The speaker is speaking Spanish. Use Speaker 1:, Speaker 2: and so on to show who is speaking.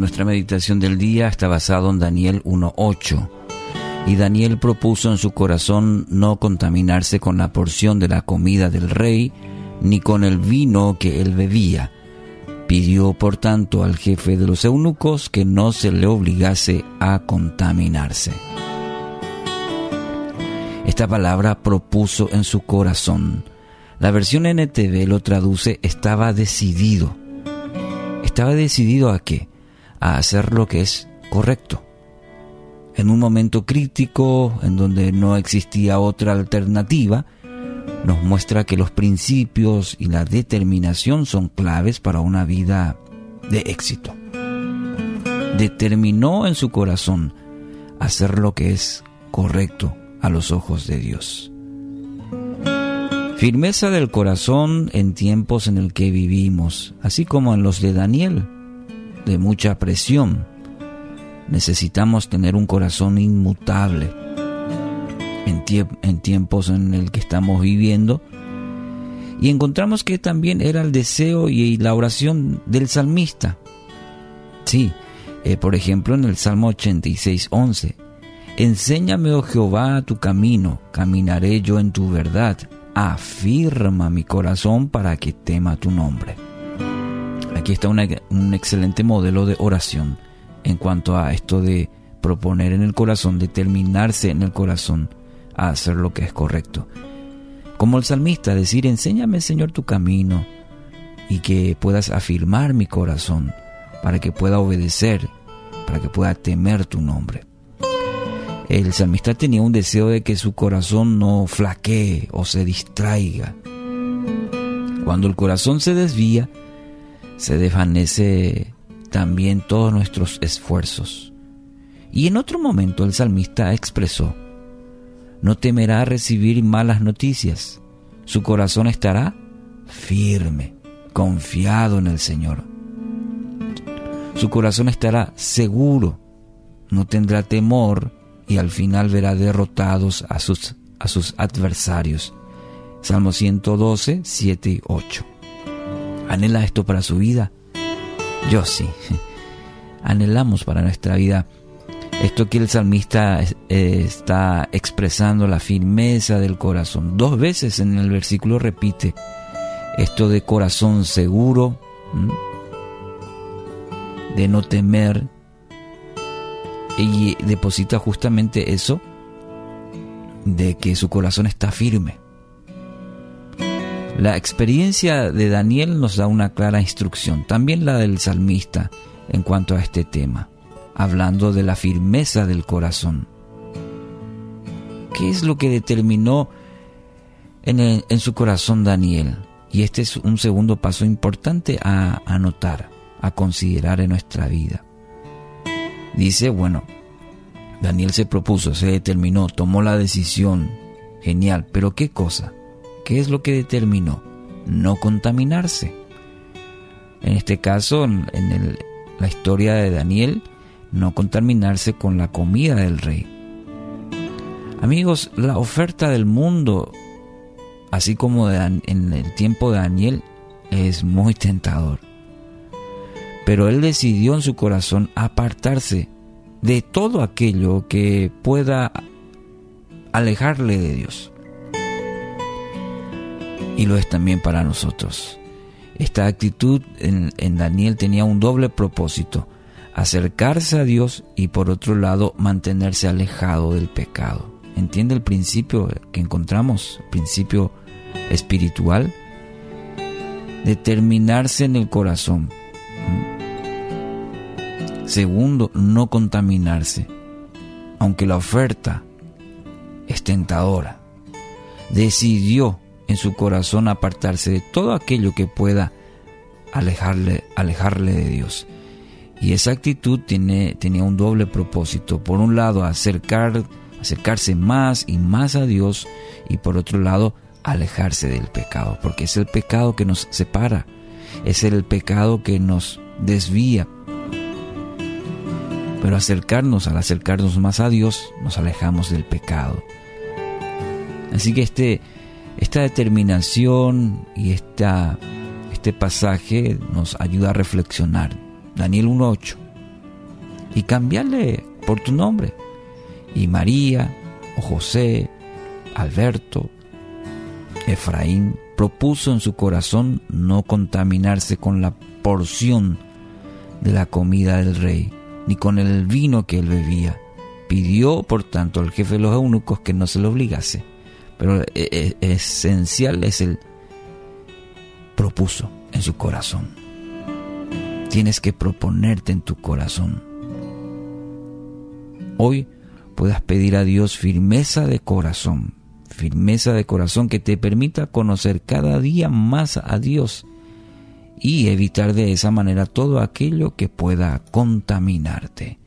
Speaker 1: Nuestra meditación del día está basada en Daniel 1.8. Y Daniel propuso en su corazón no contaminarse con la porción de la comida del rey, ni con el vino que él bebía. Pidió, por tanto, al jefe de los eunucos que no se le obligase a contaminarse. Esta palabra propuso en su corazón. La versión NTV lo traduce estaba decidido. ¿Estaba decidido a qué? A hacer lo que es correcto. En un momento crítico, en donde no existía otra alternativa, nos muestra que los principios y la determinación son claves para una vida de éxito. Determinó en su corazón hacer lo que es correcto a los ojos de Dios. Firmeza del corazón en tiempos en el que vivimos, así como en los de Daniel, de mucha presión. Necesitamos tener un corazón inmutable en, en tiempos en el que estamos viviendo. Y encontramos que también era el deseo y la oración del salmista. Sí, eh, por ejemplo en el Salmo 86, 11. Enséñame, oh Jehová, tu camino, caminaré yo en tu verdad afirma mi corazón para que tema tu nombre. Aquí está un excelente modelo de oración en cuanto a esto de proponer en el corazón, determinarse en el corazón a hacer lo que es correcto. Como el salmista, decir, enséñame Señor tu camino y que puedas afirmar mi corazón para que pueda obedecer, para que pueda temer tu nombre. El salmista tenía un deseo de que su corazón no flaquee o se distraiga. Cuando el corazón se desvía, se desvanece también todos nuestros esfuerzos. Y en otro momento el salmista expresó, no temerá recibir malas noticias, su corazón estará firme, confiado en el Señor. Su corazón estará seguro, no tendrá temor y al final verá derrotados a sus, a sus adversarios. Salmo 112, 7 y 8. ¿Anhela esto para su vida? Yo sí. Anhelamos para nuestra vida esto que el salmista eh, está expresando, la firmeza del corazón. Dos veces en el versículo repite esto de corazón seguro, de no temer, y deposita justamente eso de que su corazón está firme. La experiencia de Daniel nos da una clara instrucción, también la del salmista en cuanto a este tema, hablando de la firmeza del corazón. ¿Qué es lo que determinó en, en su corazón Daniel? Y este es un segundo paso importante a anotar, a considerar en nuestra vida. Dice, bueno, Daniel se propuso, se determinó, tomó la decisión. Genial, pero ¿qué cosa? ¿Qué es lo que determinó? No contaminarse. En este caso, en la historia de Daniel, no contaminarse con la comida del rey. Amigos, la oferta del mundo, así como en el tiempo de Daniel, es muy tentador pero él decidió en su corazón apartarse de todo aquello que pueda alejarle de Dios. Y lo es también para nosotros. Esta actitud en, Daniel tenía un doble propósito, acercarse a Dios y por otro lado mantenerse alejado del pecado. ¿Entiende el principio que encontramos? Principio espiritual. Determinarse en el corazón Segundo, no contaminarse, aunque la oferta es tentadora. Decidió en su corazón apartarse de todo aquello que pueda alejarle, alejarle de Dios. Y esa actitud tiene, tenía un doble propósito. Por un lado, acercar, acercarse más y más a Dios y por otro lado, alejarse del pecado, porque es el pecado que nos separa, es el pecado que nos desvía pero acercarnos, al acercarnos más a Dios, nos alejamos del pecado. Así que este, esta determinación y esta, este pasaje nos ayuda a reflexionar. Daniel 1.8. y cambiarle por tu nombre. Y María, o José, Alberto, Efraín propuso en su corazón no contaminarse con la porción de la comida del rey, ni con el vino que él bebía. Pidió, por tanto, al jefe de los eunucos que no se lo obligase. Pero e, e, esencial es el propuso en su corazón. Tienes que proponerte en tu corazón. Hoy puedas pedir a Dios firmeza de corazón, firmeza de corazón que te permita conocer cada día más a Dios y evitar de esa manera todo aquello que pueda contaminarte.